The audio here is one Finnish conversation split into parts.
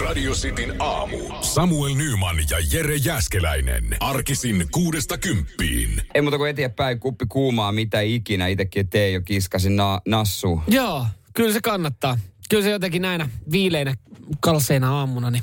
Radio Cityn aamu. Samuel Nyman ja Jere Jäskeläinen. Arkisin kuudesta kymppiin. Ei muuta kuin eteenpäin, kuppi kuumaa, mitä ikinä. Itekin tee jo kiskasin na- nassu. Joo, kyllä se kannattaa. Kyllä se jotenkin näinä viileinä kalseina aamuna, niin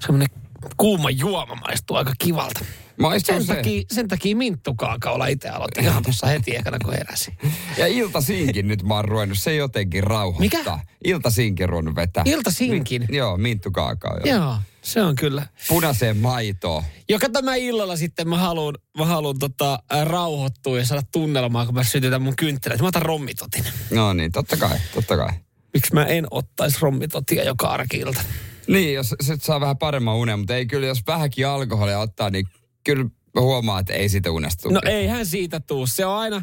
semmoinen kuuma juoma maistuu aika kivalta. Maistuu Sen se. takia, sen takia minttukaakaolla itse aloitin ihan tuossa heti ekana, kun heräsin. Ja iltasinkin nyt mä oon ruvennut, se jotenkin rauhoittaa. Mikä? Iltasinkin ruvennut vetää. Iltasinkin? Mi- joo, minttukaakao. Joo. Joo, se on kyllä. Punaiseen maitoon. Ja kato mä illalla sitten, mä haluan, mä haluan tota, rauhoittua ja saada tunnelmaa, kun mä sytytän mun kynttilät. Mä otan rommitotin. No niin, totta kai, totta kai. Miksi mä en ottaisi rommitotia joka arkiilta? Niin, jos se saa vähän paremman unen, mutta ei kyllä, jos vähänkin alkoholia ottaa, niin kyllä huomaa, että ei siitä unesta tule. No eihän siitä tuu. Se on aina,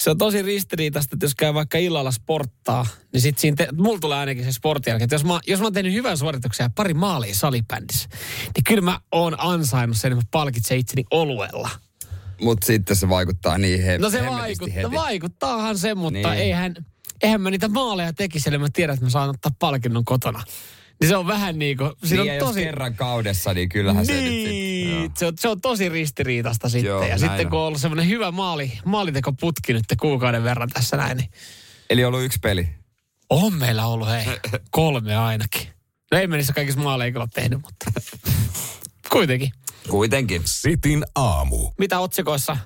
se on tosi ristiriitaista, että jos käy vaikka illalla sporttaa, niin sit siinä, te, mulla tulee ainakin se sportin jälkeen, että jos mä, jos mä oon tehnyt hyvän suorituksen ja pari maalia salibändissä, niin kyllä mä oon ansainnut sen, että mä palkitsen itseni oluella. Mutta sitten se vaikuttaa niin he, No se vaikuttaa, heti. vaikuttaahan se, mutta Niin. eihän, eihän mä niitä maaleja tekisi, eli mä tiedän, että mä saan ottaa palkinnon kotona. Niin se on vähän niin kuin, siinä niin, ja on jos tosi... kerran kaudessa, niin kyllähän se nyt sitten... Niin, se on, se on tosi ristiriitasta sitten. Joo, ja näin sitten on. kun on ollut semmoinen hyvä maali, maalitekoputki nyt kuukauden verran tässä näin, niin Eli ollut yksi peli. on meillä ollut hei, kolme ainakin. No ei me niissä kaikissa maaleja kyllä tehnyt, mutta kuitenkin. Kuitenkin. Sitin aamu. Mitä otsikoissa?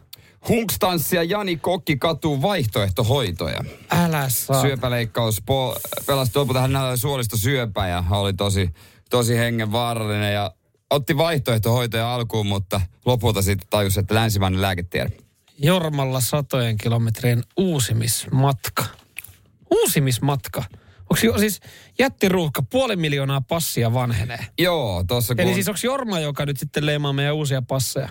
Hunkstanssi ja Jani Kokki katuu vaihtoehtohoitoja. Älä saa. Syöpäleikkaus po- pelasti lopulta hänellä oli suolista syöpää ja oli tosi, tosi hengenvaarallinen ja otti vaihtoehtohoitoja alkuun, mutta lopulta sitten tajusi, että länsimainen lääketiede. Jormalla satojen kilometrien uusimismatka. Uusimismatka? Onko jo siis jättiruuhka, puoli miljoonaa passia vanhenee? Joo, tuossa kun... Eli siis onko Jorma, joka nyt sitten leimaa meidän uusia passeja?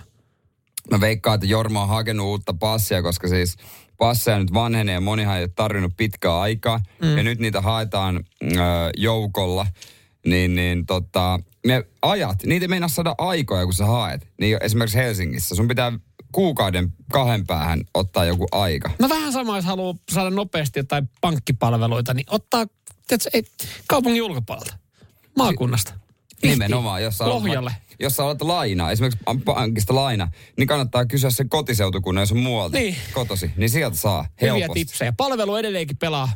Mä veikkaan, että Jorma on hakenut uutta passia, koska siis passeja nyt vanhenee ja monihan ei ole tarvinnut pitkää aikaa. Mm. Ja nyt niitä haetaan ö, joukolla. Niin, niin tota, ne ajat, niitä ei meinaa saada aikoja, kun sä haet. Niin esimerkiksi Helsingissä. Sun pitää kuukauden kahden päähän ottaa joku aika. No vähän sama, jos haluaa saada nopeasti jotain pankkipalveluita, niin ottaa tiedätkö, ei, kaupungin ulkopuolelta, maakunnasta. Nimenomaan, jos Lohjalle. Jos sä olet laina, esimerkiksi pankista laina, niin kannattaa kysyä se kotiseutukunnan, jos on muualta Niin. kotosi. Niin sieltä saa Hyviä helposti. tipsejä. Palvelu edelleenkin pelaa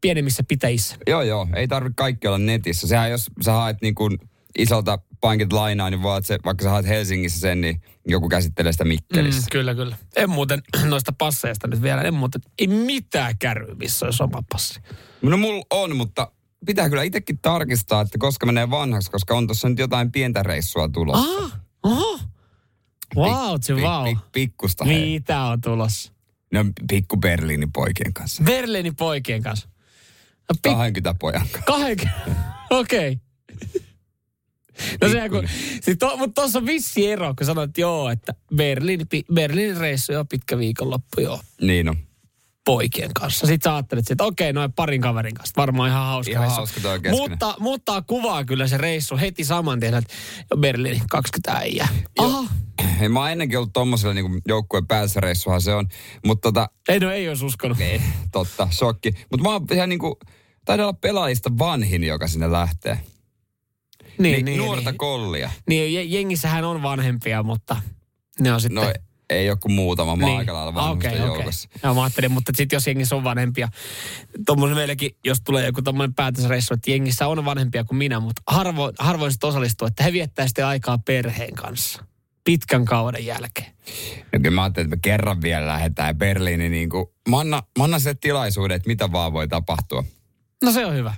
pienemmissä pitäjissä. Joo, joo. Ei tarvitse kaikki olla netissä. Sehän jos sä haet niin kuin isolta pankit lainaa, niin että se, vaikka sä haet Helsingissä sen, niin joku käsittelee sitä Mikkelissä. Mm, kyllä, kyllä. En muuten noista passeista nyt vielä, en muuten, ei mitään kärryä, missä olisi oma passi. No mulla on, mutta pitää kyllä itsekin tarkistaa, että koska menee vanhaksi, koska on tuossa nyt jotain pientä reissua tulossa. Ah, oho. Wow, se Pik- wow. pik- pikkusta. hei. Mitä on tulossa? No pikku Berliinin poikien kanssa. Berliinin poikien kanssa. No, pik- 20 pojan kanssa. Kahden... Okei. No sehän kun, siis to, mutta tuossa on vissi ero, kun sanoit, että joo, että Berliin, pi, Berliinin reissu joo, pitkä viikonloppu joo, Niin on. Poikien kanssa. Sitten sä ajattelet, että okei, noin parin kaverin kanssa, varmaan ihan hauska Ihan reissu. hauska toi. Mutta, mutta kuvaa kyllä se reissu heti saman tien, että Berliini 20 äijää. Aha. Hei, mä oon ennenkin ollut tommosella niin joukkueen päässä reissuhan se on. Mutta tota, Ei no ei olisi uskonut. ei, totta, shokki. Mutta mä oon ihan niinku, taidan olla pelaajista vanhin, joka sinne lähtee. Niin, niin, nuorta niin. kollia. niin je- jengissähän on vanhempia, mutta ne on sitten... No ei ole kuin muutama, mä oon aika lailla Ah, vanhusten okei. joukossa. Ja mä ajattelin, mutta sitten jos jengissä on vanhempia, tuommoinen meillekin, jos tulee joku tommonen päätösreissu, että jengissä on vanhempia kuin minä, mutta harvoin, harvoin sitten osallistuu, että he viettää sitten aikaa perheen kanssa pitkän kauden jälkeen. No kyllä mä ajattelin, että me kerran vielä lähdetään Berliiniin. Niin kuin, mä, annan, mä annan sille tilaisuuden, että mitä vaan voi tapahtua. No se on hyvä.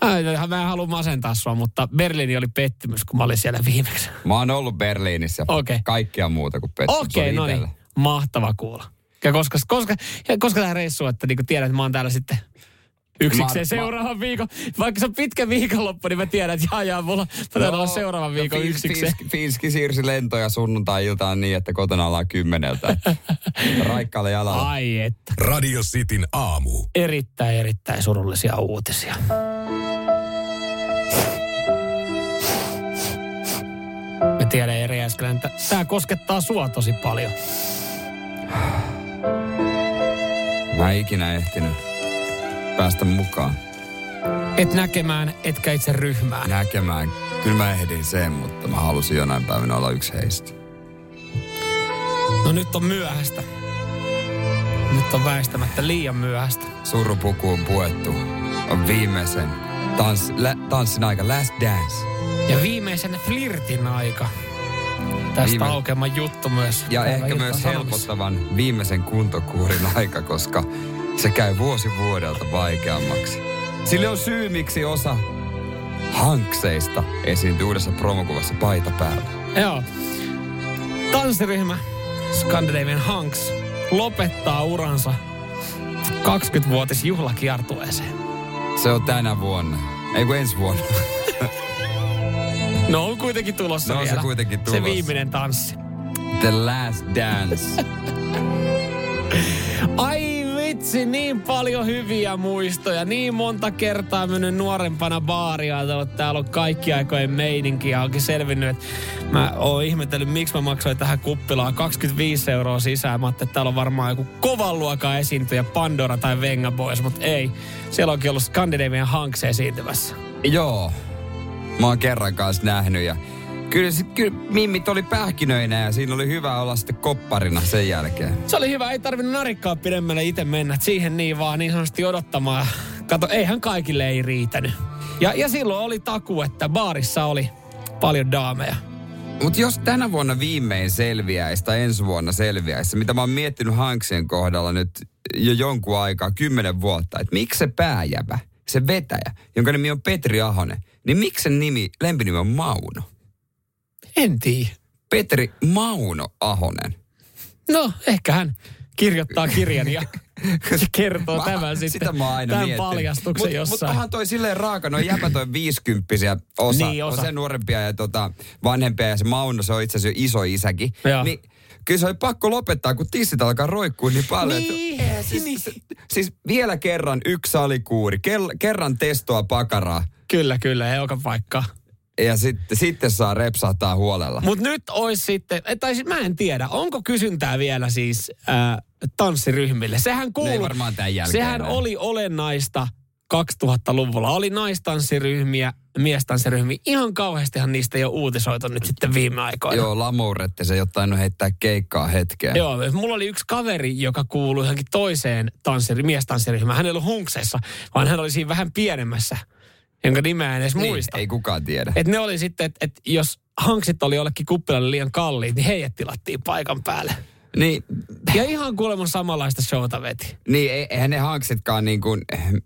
Mä, mä en halua masentaa sua, mutta Berliini oli pettymys, kun mä olin siellä viimeksi. Mä oon ollut Berliinissä Okei. kaikkea muuta kuin pettymys. Okei, oli no niin. Mahtava kuulla. Ja koska, koska, koska tämä reissu, että niin tiedät, että mä oon täällä sitten yksikseen Mä- mä- seuraavan viikon. Vaikka se on pitkä viikonloppu, niin mä tiedän, että jaa, jaa, mulla mä taidan olla seuraavan viikon no, yksikseen. Finski siirsi lentoja sunnuntai-iltaan niin, että kotona ollaan kymmeneltä. Raikkaalle jalalla. Ai että. Radio Cityn aamu. Erittäin, erittäin surullisia uutisia. Me tiedän Eri Jääskelän, että tämä koskettaa sua tosi paljon. Mä en ikinä ehtinyt päästä mukaan. Et näkemään, etkä itse ryhmään. Näkemään. Kyllä mä ehdin sen, mutta mä halusin jonain päivänä olla yksi heistä. No nyt on myöhäistä. Nyt on väistämättä liian myöhäistä. Surupuku on puettu. On viimeisen tans, lä, tanssin aika. Last dance. Ja viimeisen flirtin aika. Tästä Viime- aukeama juttu myös. Ja ehkä myös helpottavan viimeisen kuntokuurin aika, koska se käy vuosi vuodelta vaikeammaksi. Sillä on syy, miksi osa hankseista esiintyy uudessa promokuvassa paita päällä. Joo. Tanssiryhmä Scandinavian Hanks lopettaa uransa 20-vuotis juhlakiertueeseen. Se on tänä vuonna. Ei kun ensi vuonna. No on kuitenkin tulossa No on se vielä. kuitenkin Se tulossa. viimeinen tanssi. The Last Dance. Ai vitsi, niin paljon hyviä muistoja. Niin monta kertaa mennyt nuorempana baaria. että Täällä on kaikki aikojen meininki ja onkin selvinnyt, että mä oon ihmetellyt, miksi mä maksoin tähän kuppilaan 25 euroa sisään. Mä että täällä on varmaan joku kovan luokan esiintyjä, Pandora tai Venga Boys, mutta ei. Siellä onkin ollut Scandinavian Hanks esiintymässä. Joo. Mä oon kerran kanssa nähnyt ja kyllä, se, kyllä mimmit oli pähkinöinä ja siinä oli hyvä olla sitten kopparina sen jälkeen. Se oli hyvä, ei tarvinnut narikkaa pidemmälle itse mennä. Siihen niin vaan niin sanotusti odottamaan. Kato, eihän kaikille ei riitänyt. Ja, ja silloin oli taku, että baarissa oli paljon daameja. Mutta jos tänä vuonna viimein selviäisi tai ensi vuonna selviäisi, mitä mä oon miettinyt Hanksien kohdalla nyt jo jonkun aikaa, kymmenen vuotta, että miksi se pääjävä, se vetäjä, jonka nimi on Petri Ahonen, niin miksi sen nimi, lempinimi on Mauno? En tiedä. Petri Mauno Ahonen. No, ehkä hän kirjoittaa kirjan ja kertoo Mä- tämän sitten, Sitä mä aina tämän miettinyt. paljastuksen mut, jossain. Mutta toi silleen raaka, noin jäpät on viisikymppisiä osa, Niin, osa. on se nuorempia ja tota, vanhempia ja se Mauno, se on itse asiassa iso isäkin. Joo. Niin kyllä se oli pakko lopettaa, kun tissit alkaa roikkua niin paljon. että- Niin, Eihän siis, siis vielä kerran yksi salikuuri, kel, kerran testoa pakaraa Kyllä, kyllä, ei joka paikkaa. Ja sitten, sitten saa repsahtaa huolella. Mutta nyt olisi sitten, eh, tai siis mä en tiedä, onko kysyntää vielä siis äh, tanssiryhmille. Sehän kuuluu, ei varmaan tämän jälkeen sehän enää. oli olennaista 2000-luvulla. Oli naistanssiryhmiä, miestanssiryhmiä. Ihan kauheastihan niistä ei ole uutisoitu nyt sitten viime aikoina. Joo, lamourette se tainnut heittää keikkaa hetkeen. Joo, mulla oli yksi kaveri, joka kuului johonkin toiseen tanssiri, miestanssiryhmään. Hän ei ollut hunksessa, vaan hän oli siinä vähän pienemmässä, jonka nimeä en edes Niin, muista. ei kukaan tiedä. Et ne oli sitten, että et jos hanksit oli jollekin kuppilalle liian kalliit, niin heidät tilattiin paikan päälle. Niin, Ja ihan kuulemma samanlaista showta veti. Niin, ei- eihän ne hanksitkaan niin kuin,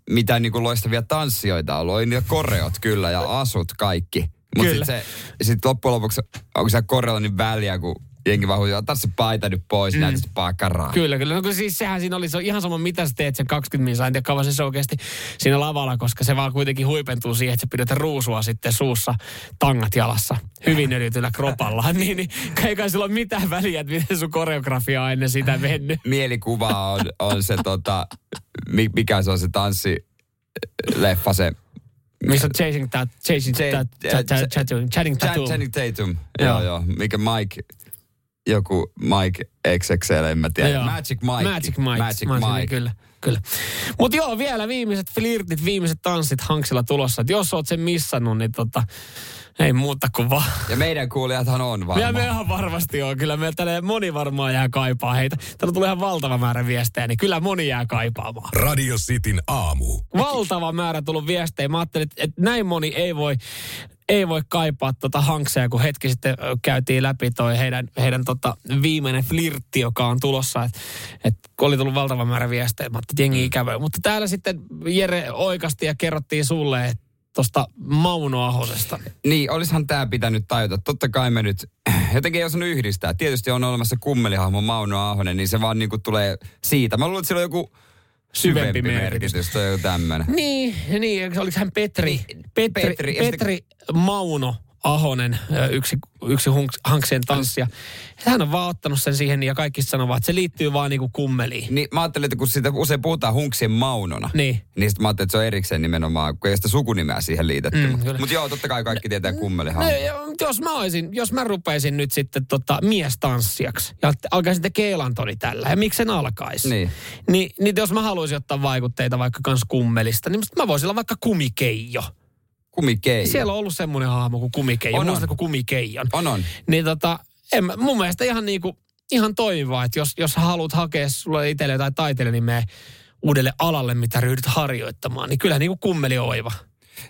mitään niin kuin loistavia tanssijoita ollut. Oli niitä koreot kyllä ja asut kaikki. Mutta sitten sit loppujen lopuksi, onko se koreolla niin väliä, kun jengi vaan huutaa, ota se paita nyt pois, mm. näytä sitä pakaraa. Kyllä, kyllä. No kun siis sehän siinä oli, se on ihan sama mitä sä teet sen 20 minsaa, en tiedä kauan se oikeasti siinä lavalla, koska se vaan kuitenkin huipentuu siihen, että sä pidät ruusua sitten suussa, tangat jalassa, hyvin öljytyllä kropalla. niin, niin ei kai sillä ole mitään väliä, että miten sun koreografia on ennen sitä mennyt. Mielikuva on, on se tota, mi- mikä se on se tanssi leffa se Missä on chasing that, chasing chat, chat, chatting tattoo. Channing Tatum. Joo, joo. Mikä Mike, joku Mike XXL, en mä tiedä. Joo. Magic Mike. Magic Mike. Magic olisin- Mike. Kyllä, kyllä. Mutta joo, vielä viimeiset flirtit, viimeiset tanssit Hanksilla tulossa. Et jos oot sen missannut, niin tota, ei muuta kuin vaan. Ja meidän kuulijathan on Ja varmaan. me ihan varmasti on. Kyllä meillä tänne moni varmaan jää kaipaa heitä. Täällä tulee ihan valtava määrä viestejä, niin kyllä moni jää kaipaamaan. Radio Cityn aamu. Valtava määrä tullut viestejä. Mä ajattelin, että näin moni ei voi, ei voi kaipaa tota Hankseja, kun hetki sitten käytiin läpi toi heidän, heidän tota viimeinen flirtti, joka on tulossa. Että et, kun oli tullut valtava määrä viestejä, mä että jengi ikävä. Mutta täällä sitten Jere oikasti ja kerrottiin sulle, että tuosta Mauno Ahosesta. Niin, olisihan tämä pitänyt tajuta. Totta kai me nyt, jotenkin ei osannut yhdistää. Tietysti on olemassa kummelihahmo Mauno Ahonen, niin se vaan niinku tulee siitä. Mä luulen, että sillä on joku Syvempi syvempi, merkitys. merkitys. Tai joku tämmönen. Niin, niin, oliko hän Petri, Petri, Petri, Petri, sitten- Petri Mauno Ahonen, yksi, yksi hunks, hanksien tanssija. Hän on vaan ottanut sen siihen ja kaikki sanovat, että se liittyy vaan niinku kummeliin. Niin mä ajattelin, että kun siitä usein puhutaan hunksien maunona, Niin. niin sit mä ajattelin, että se on erikseen nimenomaan, kun ei sitä sukunimeä siihen liitetty. Mm, Mutta mut joo, totta kai kaikki tietää kummelihan. No, jos mä olisin, jos mä rupeisin nyt sitten tota, miestanssijaksi ja alkaisin tekemään elantoni tällä, ja miksen alkaisi. Niin. Niin, niin jos mä haluaisin ottaa vaikutteita vaikka kans kummelista, niin mä voisin olla vaikka kumikeijo. Kumikei. Siellä on ollut semmoinen hahmo kuin kumikeijo. On, on. Muistatko kumikeijon? On, on. Niin tota, en, mä- mun mielestä ihan niinku, ihan toimivaa, että jos, jos haluat hakea sulle itselle tai taiteilijanimeä uudelle alalle, mitä ryhdyt harjoittamaan, niin kyllä niinku kummeli on oiva.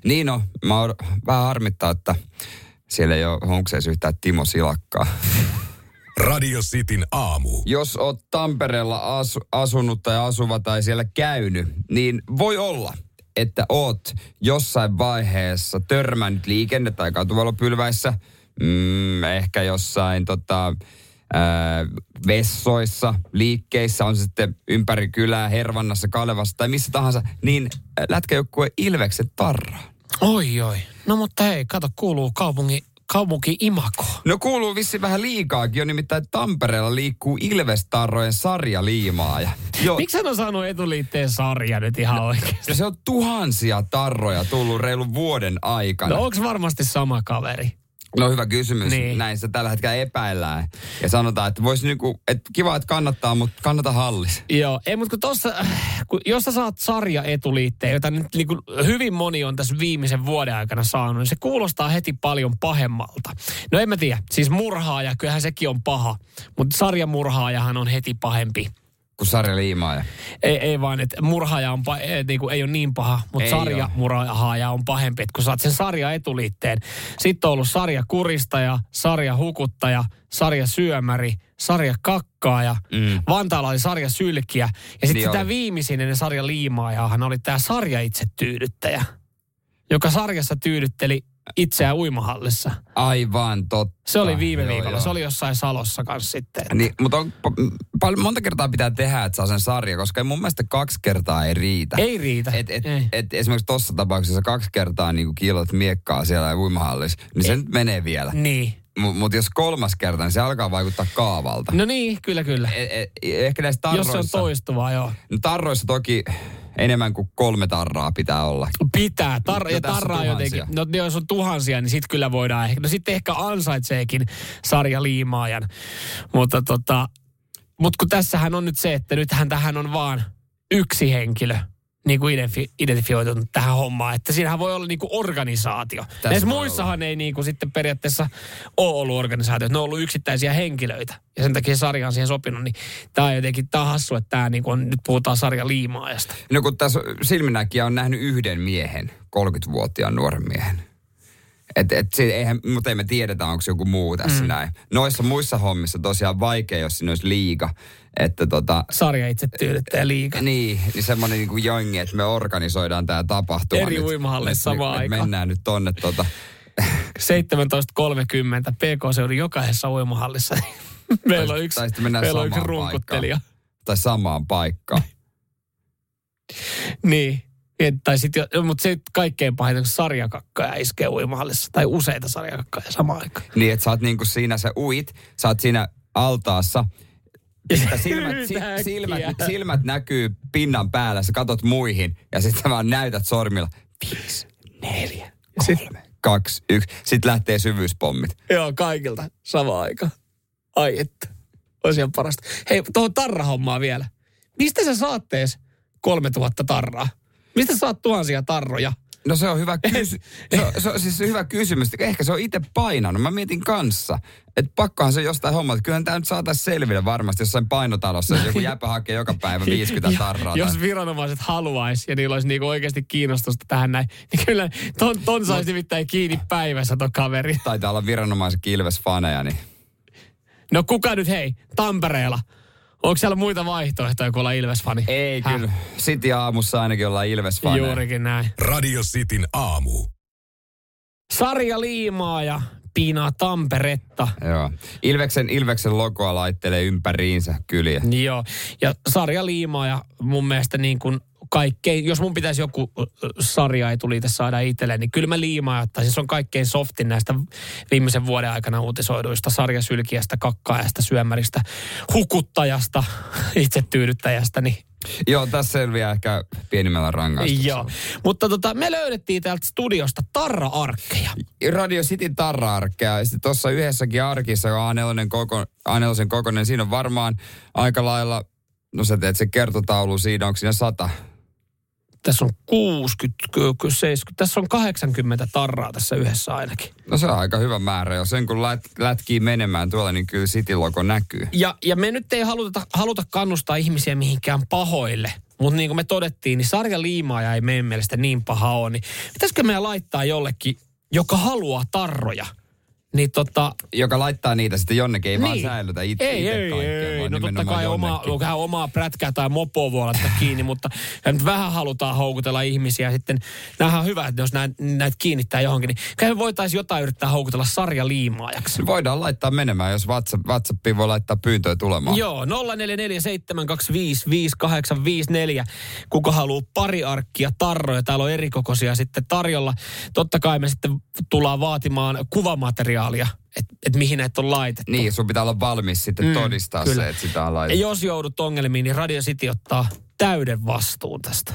Niin no, mä oon vähän harmittaa, että siellä ei ole hunkseissa yhtään Timo Silakkaa. Radio Cityn aamu. Jos oot Tampereella asu, asunut tai asuva tai siellä käynyt, niin voi olla, että oot jossain vaiheessa törmännyt liikenne- tai katuvalopylväissä, mm, ehkä jossain tota, ää, vessoissa, liikkeissä, on se sitten ympäri kylää, Hervannassa, Kalevassa tai missä tahansa, niin ää, lätkäjoukkue Ilvekset tarraa. Oi oi. No mutta hei, kato, kuuluu kaupunki, kaupunki Imako. No kuuluu vissi vähän liikaakin, on nimittäin Tampereella liikkuu Ilvestarrojen sarjaliimaa. Ja jo, Miksi hän on saanut etuliitteen sarja nyt ihan oikeasti? ja se on tuhansia tarroja tullut reilun vuoden aikana. No onks varmasti sama kaveri? No hyvä kysymys. Niin. Näin sitä tällä hetkellä epäillään. Ja sanotaan, että voisi niinku, että kiva, että kannattaa, mutta kannata hallis. Joo, ei mutta kun tossa, kun, jos sä saat sarja etuliitteen, jota nyt niin kuin hyvin moni on tässä viimeisen vuoden aikana saanut, niin se kuulostaa heti paljon pahemmalta. No en mä tiedä, siis murhaaja, kyllähän sekin on paha, mutta sarjamurhaajahan on heti pahempi. Kun sarjaliimaa. Ja... Ei, ei vaan, että murhaaja on, pa- eh, niin kuin, ei ole niin paha, mutta Ei sarjamurhaaja on pahempi. Että kun saat sen sarja etuliitteen, sitten on ollut sarja kuristaja, sarja hukuttaja, sarja syömäri, sarja kakkaaja. Mm. Vantaalla oli sarja sylkiä. Ja sitten Niin sitä viimeisin ennen sarja liimaajahan oli tämä sarja itse tyydyttäjä, joka sarjassa tyydytteli itseään uimahallissa. Aivan totta. Se oli viime Joo, viikolla. joo. Se oli jossain Salossa kanssa sitten. Niin, mutta on, monta kertaa pitää tehdä, että saa sen sarja, koska mun mielestä kaksi kertaa ei riitä. Ei riitä. Et, et, Ei. et esimerkiksi tuossa tapauksessa kaksi kertaa niin kilot miekkaa siellä uimahallissa, niin se nyt menee vielä. Niin. Mutta mut jos kolmas kerta, niin se alkaa vaikuttaa kaavalta. No niin, kyllä kyllä. Et, et, ehkä näissä Jos tarroissa... se on toistuvaa, joo. No tarroissa toki enemmän kuin kolme tarraa pitää olla. Pitää. Tar- ja on tarraa jotenkin. No jos on tuhansia, niin sitten kyllä voidaan ehkä. No sitten ehkä ansaitseekin sarja liimaajan. Mutta tota, mut kun tässähän on nyt se, että nythän tähän on vaan yksi henkilö niin kuin identifi- identifioitunut tähän hommaan. Että siinähän voi olla niin kuin organisaatio. Näissä voi muissahan ei niin kuin sitten periaatteessa ole ollut organisaatio. Ne on ollut yksittäisiä henkilöitä. Ja sen takia sarja on siihen sopinut. Niin tämä on jotenkin tää on hassu, että tämä niin kuin on, nyt puhutaan sarja liimaajasta. No kun tässä silminnäkijä on nähnyt yhden miehen, 30-vuotiaan nuoren miehen. Et, et, se, eihän, mutta ei me tiedetä, onko joku muu tässä mm. näin. Noissa muissa hommissa tosiaan vaikea, jos siinä olisi liiga. Että tota, sarja itse tyydyttäjä liiga. niin, niin semmoinen niin kuin jongi, että me organisoidaan tämä tapahtuma. Eri Nyt- samaan aikaan. Mennään nyt tonne tota, 17.30 PK-seudun jokaisessa uimahallissa. meillä Tai- on yksi, tai meillä on yksi runkuttelija. tai samaan paikkaan. Niin. Et, tai sit, jo- mutta se kaikkein pahin, kun sarjakakkoja iskee uimahallissa. Tai useita sarjakakkoja samaan aikaan. niin, että sä oot niin kuin siinä, sä uit, sä oot siinä altaassa, Pistä silmät, si, silmät, silmät näkyy pinnan päällä, sä katot muihin ja sitten vaan näytät sormilla. Viisi, neljä, kolme, kaksi, yksi. Sitten lähtee syvyyspommit. Joo, kaikilta samaan aikaan. Ai että. Olisi ihan parasta. Hei, tuohon tarrahommaan vielä. Mistä sä saat tees 3000 tarraa? Mistä sä saat tuhansia tarroja? No se on hyvä, kysy- se on, se on siis hyvä kysymys. Ehkä se on itse painanut. Mä mietin kanssa, että pakkohan se jostain hommalta. Kyllähän tämä nyt saataisiin selville varmasti jossain painotalossa. Joku jäpä hakee joka päivä 50 tarraa. Jos viranomaiset haluaisi ja niillä olisi niinku oikeasti kiinnostusta tähän näin, niin kyllä ton, ton saisi nimittäin kiinni päivässä ton kaveri. Taitaa olla viranomaisen kilvesfaneja, niin No kuka nyt hei, Tampereella? Onko siellä muita vaihtoehtoja kuin olla Ilves-fani? ei Häh? kyllä. City aamussa ainakin ollaan Ilves-faneja. Juurikin näin. Radio Cityn aamu. Sarja Liimaa ja piinaa Tamperetta. Joo. Ilveksen, Ilveksen logoa laittelee ympäriinsä kyliä. Joo, ja sarja Liimaa ja mun mielestä niin kuin kaikkein, jos mun pitäisi joku sarja etuliite saada itselle, niin kyllä mä liimaa ottaisin. Se on kaikkein softin näistä viimeisen vuoden aikana uutisoiduista sarjasylkiästä, kakkaajasta, syömäristä, hukuttajasta, itsetyydyttäjästä, niin Joo, tässä selviää ehkä pienimmällä rangaistuksella. Joo, mutta tota, me löydettiin täältä studiosta tarra-arkkeja. Radio City tarra-arkkeja. Ja sitten tuossa yhdessäkin arkissa, kun A4 koko, A4 kokoinen, siinä on varmaan aika lailla, no sä teet se kertotaulu siinä, onko siinä sata? Tässä on 60, ky- ky- 70, tässä on 80 tarraa tässä yhdessä ainakin. No se on aika hyvä määrä. Jos sen kun lät, lätkii menemään tuolla, niin kyllä City-logo näkyy. Ja, ja me nyt ei haluta, haluta kannustaa ihmisiä mihinkään pahoille. Mutta niin kuin me todettiin, niin sarja liimaaja ei meidän mielestä niin paha ole. Niin pitäisikö meidän laittaa jollekin, joka haluaa tarroja, niin tota, Joka laittaa niitä sitten jonnekin, ei niin. vaan säilytä itse ei, itse ei, kaikkea, ei. vaan No totta kai oma, jonnekin. vähän omaa prätkää tai mopoa voi laittaa kiinni, mutta nyt vähän halutaan houkutella ihmisiä. Sitten nämähän on hyvä, että jos näitä, näitä kiinnittää johonkin, niin kai me voitaisiin jotain yrittää houkutella sarjaliimaajaksi. Voidaan laittaa menemään, jos WhatsApp, WhatsAppiin voi laittaa pyyntöä tulemaan. Joo, 0447255854. Kuka haluaa pari arkkia tarroja, täällä on erikokoisia sitten tarjolla. Totta kai me sitten tullaan vaatimaan kuvamateriaalia, että et mihin näitä on laitettu. Niin, sun pitää olla valmis sitten Mm, todistaa kyllä. se, että sitä on Ja laitettu. jos joudut ongelmiin, niin Radio City ottaa täyden vastuun tästä.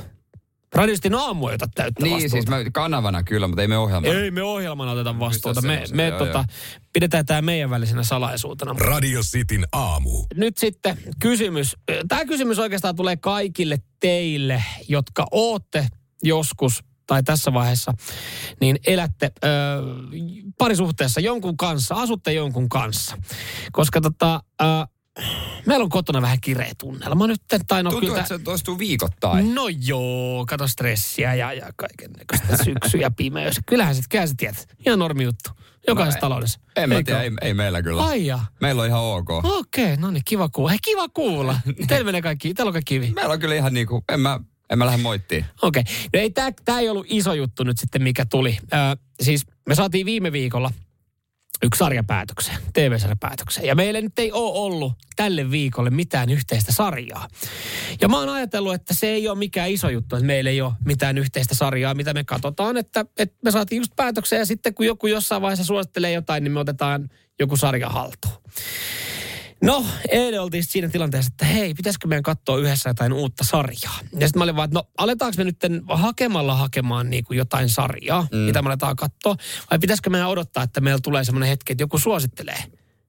Radio Cityn aamu ei ota täyttä Niin, vastuuta. siis me kanavana kyllä, mutta ei me ohjelmana. Ei me ohjelmana oteta vastuuta. Me, semmoisen, me joo, tota, pidetään tämä meidän välisenä salaisuutena. Radio Cityn aamu. Nyt sitten kysymys. Tämä kysymys oikeastaan tulee kaikille teille, jotka ootte joskus tai tässä vaiheessa, niin elätte ö, parisuhteessa jonkun kanssa, asutte jonkun kanssa. Koska tota, ö, meillä on kotona vähän kireä tunnelma nyt. Tai no, Tuntuu, kyllä että se toistuu viikoittain. No joo, kato stressiä ja, ja kaiken näköistä syksyä ja pimeys. Kyllähän sit, kyllähän sä tiedät. Ihan normi juttu. Jokaisessa No, taloudessa. En mä tiedä, ei, ei meillä kyllä. Ai jaa. Meillä on ihan ok. Okei, okay, no niin, kiva kuulla. Hei, kiva kuulla. Teillä menee kaikki, teillä on kaikki hyvin. Meillä on kyllä ihan niinku, en mä, en mä lähde moittiin. Okei. Okay. No ei, tää, tää ei ollut iso juttu nyt sitten, mikä tuli. Ö, siis me saatiin viime viikolla yksi sarjapäätökseen, TV-sarjapäätökseen. Ja meillä nyt ei ole ollut tälle viikolle mitään yhteistä sarjaa. Ja mä oon ajatellut, että se ei ole mikään iso juttu, että meillä ei ole mitään yhteistä sarjaa, mitä me katsotaan. Että, että me saatiin just päätökseen ja sitten kun joku jossain vaiheessa suosittelee jotain, niin me otetaan joku sarja haltuun. No, eilen oltiin siinä tilanteessa, että hei, pitäisikö meidän katsoa yhdessä jotain uutta sarjaa. Ja sitten mä olin vaan, että no aletaanko me nyt hakemalla hakemaan niin kuin jotain sarjaa, mm. mitä me aletaan katsoa, vai pitäisikö meidän odottaa, että meillä tulee semmoinen hetki, että joku suosittelee.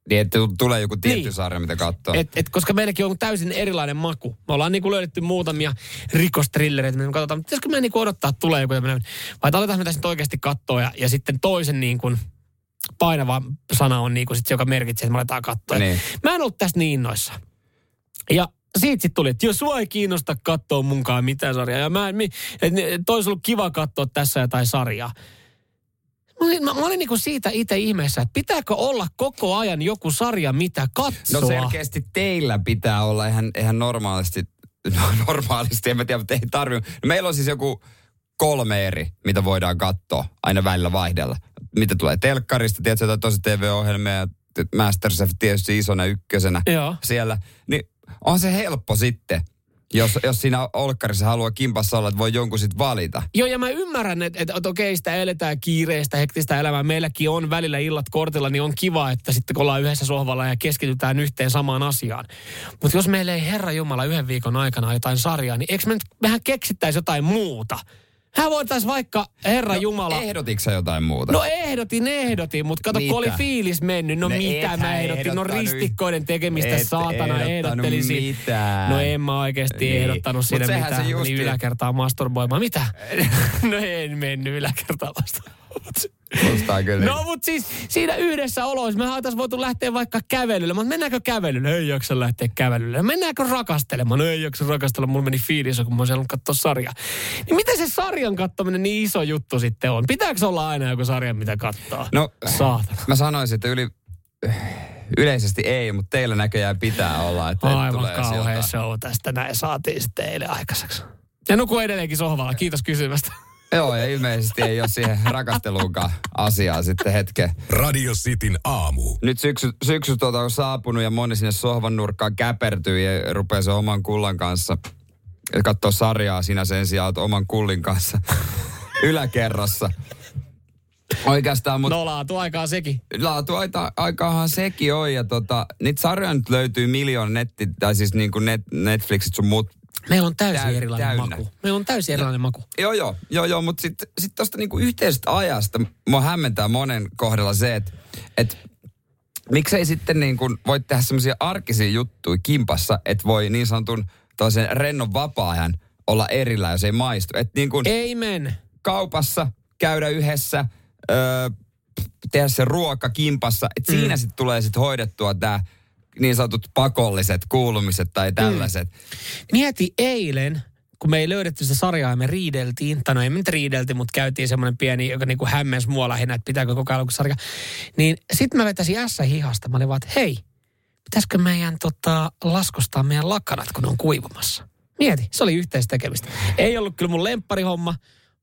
Niin, että tulee joku tietty Niin. niin. sarja, mitä katsoo. Et, et, koska meilläkin on täysin erilainen maku. Me ollaan niinku löydetty muutamia rikostrillereitä, me katsotaan, pitäisikö meidän niinku odottaa, että tulee joku tämmöinen, vai että aletaan me tässä nyt oikeasti katsoa ja, ja sitten toisen niin kuin painava sana on niinku sit joka merkitsee, että me aletaan katsoa. Niin. Mä en ollut tästä niin innoissa. Ja siitä sitten tuli, että jos sua ei kiinnosta katsoa munkaan mitään sarjaa, ja mä että olisi ollut kiva katsoa tässä jotain sarjaa. Mä olin, mä, mä olin niinku siitä itse ihmeessä, että pitääkö olla koko ajan joku sarja, mitä katsoa. No selkeästi teillä pitää olla ihan, ihan normaalisti, no normaalisti, en mä tiedä, mutta ei tarvi. No meillä on siis joku kolme eri, mitä voidaan katsoa aina välillä vaihdella. Mitä tulee telkkarista, tiedätkö, jotain tosi TV-ohjelmia Masterchef tietysti isona ykkösenä Joo. siellä. Niin on se helppo sitten, jos, jos siinä olkkarissa haluaa kimpassa olla, että voi jonkun sitten valita. Joo, ja mä ymmärrän, että, että, että okei, sitä eletään kiireistä, hektistä elämää. Meilläkin on välillä illat kortilla, niin on kiva, että sitten kun ollaan yhdessä sohvalla ja keskitytään yhteen samaan asiaan. Mutta jos meillä ei Herra Jumala yhden viikon aikana jotain sarjaa, niin eikö me nyt vähän keksittäisi jotain muuta? Hän voitaisiin vaikka Herra no, Jumala... Ehdotitko jotain muuta? No ehdotin, ehdotin, mutta kato, kun oli Mitä? fiilis mennyt. No Ne mitä mä ehdotin? No ristikkoiden tekemistä et saatana ehdottelisin. mitään. No en mä oikeasti Niin. ehdottanut siinä mitään. se justi- Niin yläkertaa masturboimaan. Mitä? no en mennyt yläkertaa masturboimaan. Kuulostaa kyllä. No mut siis siinä yhdessä oloissa me oltaisiin voitu lähteä vaikka kävelylle. Mutta mennäänkö kävelylle? Ei jaksa lähteä kävelylle. Mennäänkö rakastelemaan? No ei jaksa rakastella. Mulla meni fiilis, kun mä olisin halunnut katsoa sarjaa. Niin miten se sarjan katsominen niin iso juttu sitten on? Pitääkö olla aina joku sarja, mitä katsoa? No, Saatana. mä sanoisin, että yli, yleisesti ei, mutta teillä näköjään pitää olla, että Aivan tulee kauhea sieltä. show tästä. Näin saatiin sitten eilen aikaiseksi. Ja nuku edelleenkin sohvalla. Kiitos kysymästä. Joo, ja ilmeisesti ei ole siihen rakasteluunkaan asiaa sitten hetken. Radio Cityn aamu. Nyt syksy, syksy tuota on saapunut ja moni sinne sohvan nurkkaan käpertyy ja rupeaa sen oman kullan kanssa katsoa sarjaa sinä sen sijaan oot oman kullin kanssa yläkerrassa. Oikeastaan, mutta No laatu aikaa sekin. laatu aika, aikaahan sekin on. Ja tota, niitä sarjoja nyt löytyy miljoona netti, tai siis niin kuin net, Netflixit sun muut. Meillä on täysin Täy- erilainen täynnä. maku. Meillä on täysin erilainen maku. Joo, joo, joo, joo mutta sitten sit tuosta niinku yhteisestä ajasta mua hämmentää monen kohdalla se, että et, miksei sitten niin kuin voi tehdä semmoisia arkisia juttuja kimpassa, että voi niin sanotun toisen rennon vapaa-ajan olla erillä, jos ei maistu. Että niin kuin Amen. kaupassa käydä yhdessä, öö, tehdä se ruoka kimpassa, että Mm. siinä sitten tulee sitten hoidettua tämä niin sanotut pakolliset kuulumiset tai tällaiset. Mieti eilen, kun me ei löydetty sitä sarjaa ja me riideltiin, tai no ei me nyt riidelti, mutta käytiin semmoinen pieni, joka niinku hämmensi mua lähinnä, että pitääkö koko ajan sarja. Niin sitten mä vetäisin ässä hihasta. Mä olin vaan, että hei, pitäisikö meidän tota, laskostaa meidän lakanat, kun ne on kuivumassa. Mieti, se oli yhteistekemistä. Ei ollut kyllä mun lempparihomma,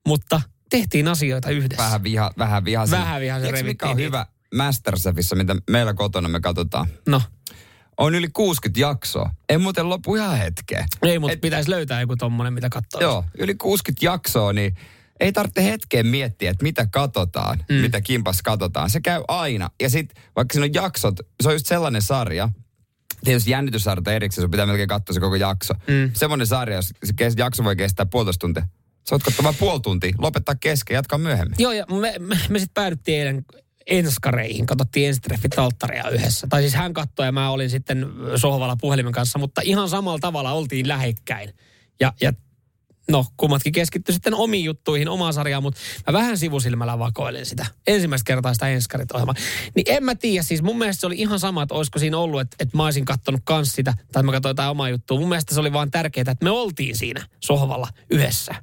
mutta tehtiin asioita yhdessä. Vähän, viha, vähän vihaisen. Vähän vihaisen Tiedätkö, mikä on hyvä Masterchefissa, mitä meillä kotona me katsotaan? No, On yli 60 jaksoa. Ei muuten lopu ihan hetkeä. ei, mutta Et- pitäisi löytää joku tommonen, mitä katsoa. Joo, yli 60 jaksoa, niin ei tarvitse hetkeen miettiä, että mitä katsotaan, mm. mitä kimpas katsotaan. Se käy aina. Ja sitten vaikka siinä on jaksot, se on just sellainen sarja, tietysti jännityssarjat erikseen, sun pitää melkein katsoa se koko jakso. Mm. Semmoinen sarja, jos se jakso voi kestää puolitoista tuntia. Sä oot katsoa vain puoli tuntia, lopettaa kesken, jatkaa myöhemmin. Joo, ja me, me, me sitten päädyttiin eilen enskareihin, katsottiin ensitreffit alttaria yhdessä. Tai siis hän katsoi ja mä olin sitten sohvalla puhelimen kanssa, mutta ihan samalla tavalla oltiin lähekkäin. Ja, ja no, kummatkin keskitty sitten omiin juttuihin, omaan sarjaan, mutta mä vähän sivusilmällä vakoilin sitä. Ensimmäistä kertaa sitä enskarit ohjelmaa. Niin en mä tiedä, siis mun mielestä se oli ihan sama, että olisiko siinä ollut, että, että mä olisin kattonut kans sitä, tai mä katsoin jotain omaa juttua. Mun mielestä se oli vaan tärkeää, että me oltiin siinä sohvalla yhdessä.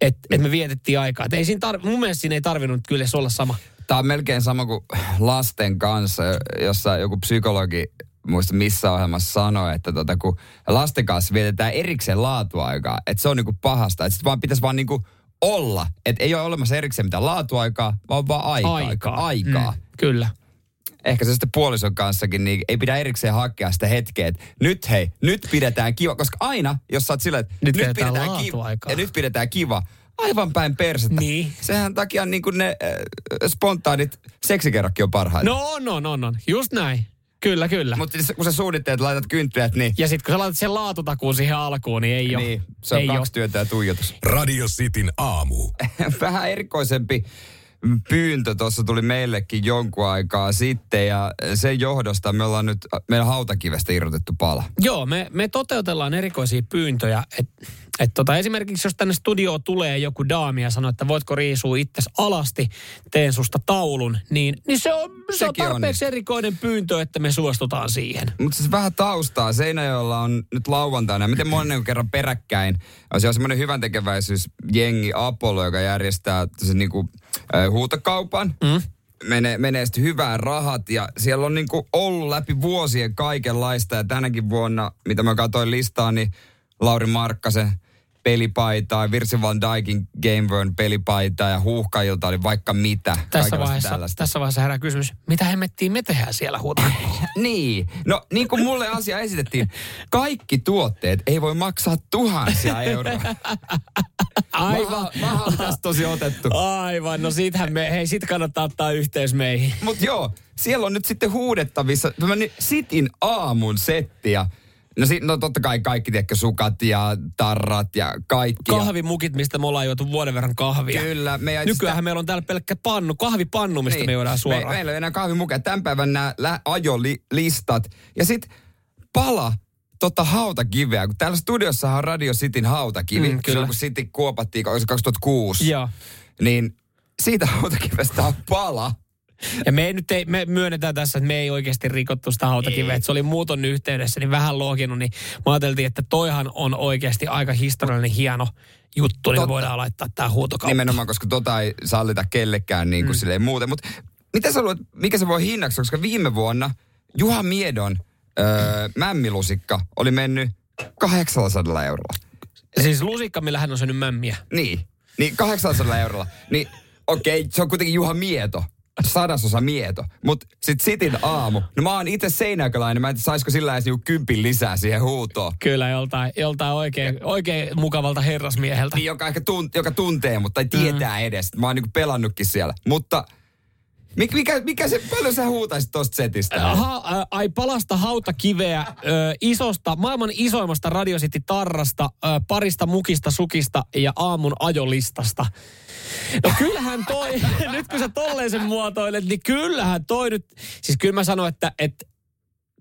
Että et me vietettiin aikaa. Et ei siinä tar- mun mielestä siinä ei tarvinnut kyllä olla sama. Tämä on melkein sama kuin lasten kanssa, jossa joku psykologi muista missä ohjelmassa sanoi, että tota, kun lasten kanssa vietetään erikseen laatuaikaa, että se on niinku pahasta, että sit vaan pitäisi vaan niinku olla, että ei ole olemassa erikseen mitään laatuaikaa, vaan vaan aikaa. Aikaa. aikaa. Mm, kyllä. Ehkä se sitten puolison kanssakin, niin ei pidä erikseen hakea sitä hetkeä, että nyt hei, nyt pidetään kiva, koska aina, jos sä oot silleen, että Nyt nyt, pidetään kiva, ja nyt pidetään kiva, aivan päin persettä. Niin. Sehän takia niin kuin ne äh, spontaanit seksikerrokki on parhaita. No on, on, on, on. Just näin. Kyllä, kyllä. Mutta kun sä suunnittelet, laitat kynttilät, niin, ja sitten kun sä laitat sen laatutakuun siihen alkuun, niin ei ole. niin se on ei kaksi oo. työtä ja tuijotus. Radio Cityn aamu. Vähän erikoisempi pyyntö tuossa tuli meillekin jonkun aikaa sitten ja sen johdosta me ollaan nyt meidän hautakivestä irrotettu pala. Joo, me, me toteutellaan erikoisia pyyntöjä. Et, et tota, esimerkiksi jos tänne studioon tulee joku daami ja sanoo, että voitko riisua itsesi alasti, teen susta taulun, niin, niin se on, se on Sekin on tarpeeksi erikoinen pyyntö, että me suostutaan siihen. Mutta siis vähän taustaa. Seinäjoella on nyt lauantaina, miten monen kerran peräkkäin. Se on semmoinen hyvän tekeväisyys jengi Apollo, joka järjestää se niinku, äh, huutokaupan. Mm. Menee, menee sitten hyvää rahat ja siellä on niinku ollut läpi vuosien kaikenlaista. Ja tänäkin vuonna, mitä mä katsoin listaa, niin Lauri Markkasen pelipaitaa, Virsi van Dijkin Game World pelipaitaa ja huuhkajilta oli vaikka mitä. Tässä vaiheessa, tällaista. tässä vaiheessa herää kysymys, mitä hemmettiin me tehdään siellä huutokaupassa? Niin. No niin kuin mulle asia esitettiin, kaikki tuotteet ei voi maksaa tuhansia euroja. Aivan. Mä, mä tästä tosi otettu. Aivan, no siitähän me, hei sit kannattaa ottaa yhteys meihin. Mut joo, siellä on nyt sitten huudettavissa tämmönen Sitin aamun setti ja No, si- no totta kai kaikki, tiedätkö, sukat ja tarrat ja kaikki. Kahvimukit, mistä me ollaan juotu vuoden verran kahvia. Kyllä. Me ei Nykyään meillä on täällä pelkkä pannu, kahvipannu, mistä me juodaan suoraan. Me, meillä ei ole enää kahvimukeja. Tämän päivän nämä lä- ajolistat. Ja sitten pala tota hautakiveä, kun täällä studiossahan on Radio Cityn hautakivi. Mm, kyllä. Silloin kun City kuopattiin, oliko se 2006. Joo. Niin siitä hautakivestä on pala. Ja me, ei nyt ei, me myönnetään tässä, että me ei oikeasti rikottu sitä hautakiveä. Että se oli muuton yhteydessä, niin vähän lohkinut. Niin me ajateltiin, että toihan on oikeasti aika historiallinen hieno juttu, niin me voidaan laittaa tämä huutokauppa. Nimenomaan, koska tota ei sallita kellekään niin kuin mm. silleen muuten. Mutta mitä sä luulet, mikä se voi hinnaksi, koska viime vuonna Juha Miedon öö, mämmilusikka oli mennyt 800 eurolla. Siis lusikka, millä hän on syönyt mämmiä. Niin, niin 800 eurolla. Niin okei, se on kuitenkin Juha Mieto. Sadasosa mieto. Mutta sit sitin aamu. No mä oon itse seinäköläinen. Mä en tiedä, saisiko sillä edes niinku kympin lisää siihen huutoon. Kyllä joltain, joltain oikein, oikein mukavalta herrasmieheltä. Niin, joka, ehkä tunt, joka tuntee, mutta ei tietää mm. edes. Mä oon niinku pelannutkin siellä. Mutta Mik, mikä, mikä se, paljon sä huutaisit tosta setistä? Ha, ä, ai palasta hautakiveä ö, isosta, maailman isoimmasta Radio City tarrasta, ö, parista mukista sukista ja aamun ajolistasta. No kyllähän toi, nyt kun sä tolleen sen muotoilet, niin kyllähän toi nyt, siis kyllä mä sanon, että, että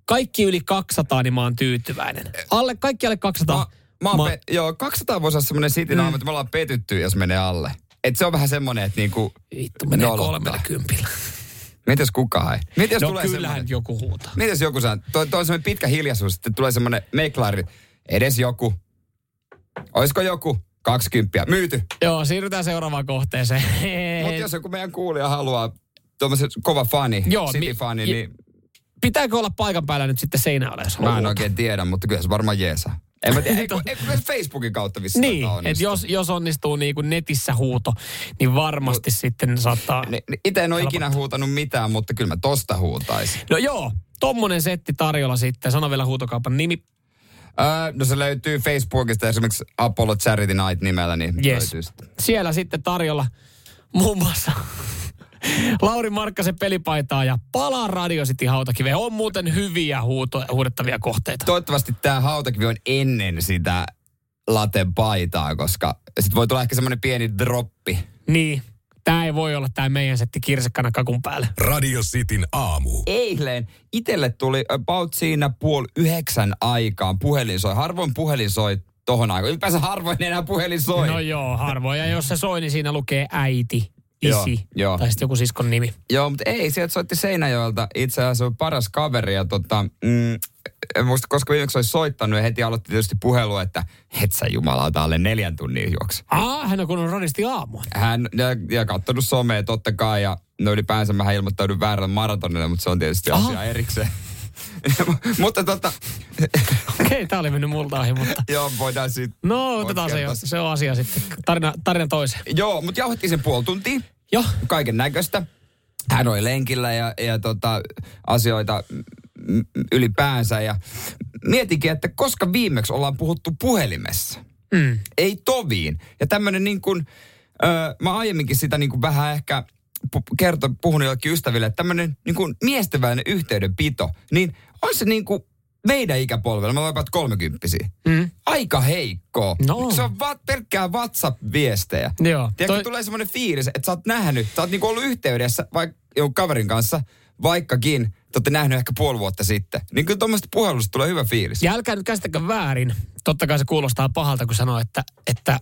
kaikki yli 200, niin mä oon tyytyväinen. Alle, kaikki alle 200. Mä, mä oon mä... Pe- joo, 200 voisi olla semmoinen sitin mm. että me ollaan petytty, jos menee alle. Et se on vähän semmoinen, että niinku... Vittu, menee kolmella kympillä. Mitäs kukaan ei? Mitäs no tulee kyllähän semmoinen? joku huutaa. Mitäs joku saa? Toi, toi on semmoinen pitkä hiljaisuus, sitten tulee semmoinen meklari. Edes joku. Olisiko joku? 20. Myyty. Joo, siirrytään seuraavaan kohteeseen. Mutta jos joku meidän kuulija haluaa tuommoisen kova fani, Joo, City-fani, mi- niin... Pitääkö olla paikan päällä nyt sitten seinällä, jos Mä en oikein tiedä, mutta kyllä se varmaan jeesaa. En mä tiedä, eikö, eikö Facebookin kautta vissiin Niin, että jos, jos onnistuu niin kuin netissä huuto, niin varmasti Mut, sitten saattaa... Itse en ole ikinä huutanut mitään, mutta kyllä mä tosta huutaisin. No joo, tommonen setti tarjolla sitten. Sano vielä huutokaupan nimi. Öö, no se löytyy Facebookista esimerkiksi Apollo Charity Night nimellä, niin yes. löytyy sitten. Siellä sitten tarjolla muun muassa Lauri Markkasen pelipaitaa ja palaa Radio City hautakive. On muuten hyviä huuto, huudettavia kohteita. Toivottavasti tämä hautakivi on ennen sitä laten paitaa, koska sitten voi tulla ehkä semmoinen pieni droppi. Niin. Tämä ei voi olla tämä meidän setti kirsekkana kakun päälle. Radio Cityn aamu. Eilen itelle tuli about siinä puoli yhdeksän aikaan puhelin soi. Harvoin puhelin soi tohon aikaan. Ylipäänsä harvoin enää puhelin soi. No joo, harvoin. Ja jos se soi, niin siinä lukee äiti isi. Joo, joo. Tai sitten joku siskon nimi. Joo, mutta ei, sieltä soitti Seinäjoelta itse asiassa on paras kaveri. Ja tota, mm, en muista, koska viimeksi olisi soittanut ja heti aloitti tietysti puhelu, että et sä jumalauta alle neljän tunnin juoksu. Aa, hän on kuunnut radisti aamua. Hän ja, ja katsonut somea totta kai ja no ylipäänsä mä ilmoittaudun väärällä maratonille, mutta se on tietysti Aha. asia erikseen. mutta tota... Okei, okay, tää oli mennyt multa ohi, mutta... Joo, voidaan sitten... No, otetaan se, se on asia sitten. Tarina, tarina toiseen. Joo, mutta jauhettiin sen puoli tuntia. Joo. Kaiken näköistä. Hän oli lenkillä ja, ja tota, asioita ylipäänsä. Ja mietinkin, että koska viimeksi ollaan puhuttu puhelimessa. Mm. Ei toviin. Ja tämmöinen niin kuin, mä aiemminkin sitä niin kuin vähän ehkä kerto, puhun jollekin ystäville, että tämmöinen niin kuin yhteydenpito, niin on se niin kuin meidän ikäpolvella, me ollaan kolmekymppisiä, mm. aika heikko. No. Se on va- pelkkää WhatsApp-viestejä. Joo. Tiedätkö, toi... tulee semmoinen fiilis, että sä oot nähnyt, sä oot niinku ollut yhteydessä vaikka jonkun kaverin kanssa, vaikkakin te olette nähnyt ehkä puoli vuotta sitten. Niin kyllä tuommoista puhelusta tulee hyvä fiilis. Ja älkää nyt käsittäkö väärin. Totta kai se kuulostaa pahalta, kun sanoo, että, että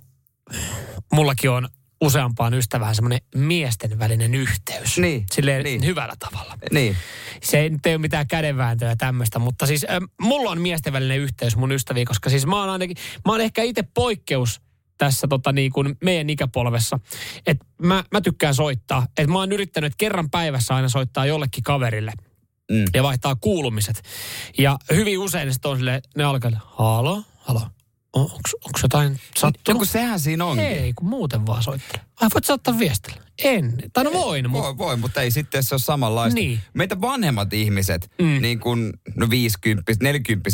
mullakin on useampaan ystävään semmoinen miesten välinen yhteys. Niin. Silleen niin. hyvällä tavalla. Niin. Se ei nyt ole mitään kädenvääntöä tämmöistä, mutta siis äh, mulla on miesten välinen yhteys mun ystäviin, koska siis mä oon ainakin, mä oon ehkä itse poikkeus tässä tota niin kuin meidän ikäpolvessa. Että mä, mä tykkään soittaa. Että mä oon yrittänyt, että kerran päivässä aina soittaa jollekin kaverille. Mm. Ja vaihtaa kuulumiset. Ja hyvin usein sitten on silleen, ne alkaa, halo, halo, onko jotain sattunut? Joku sehän siinä onkin. Ei, kun muuten vaan soittaa. Ai voit saattaa viestillä? En. Tai no voin. Voi, mutta... voi, mutta ei sitten se ole samanlaista. Niin. Meitä vanhemmat ihmiset, mm. niin kuin no 50 40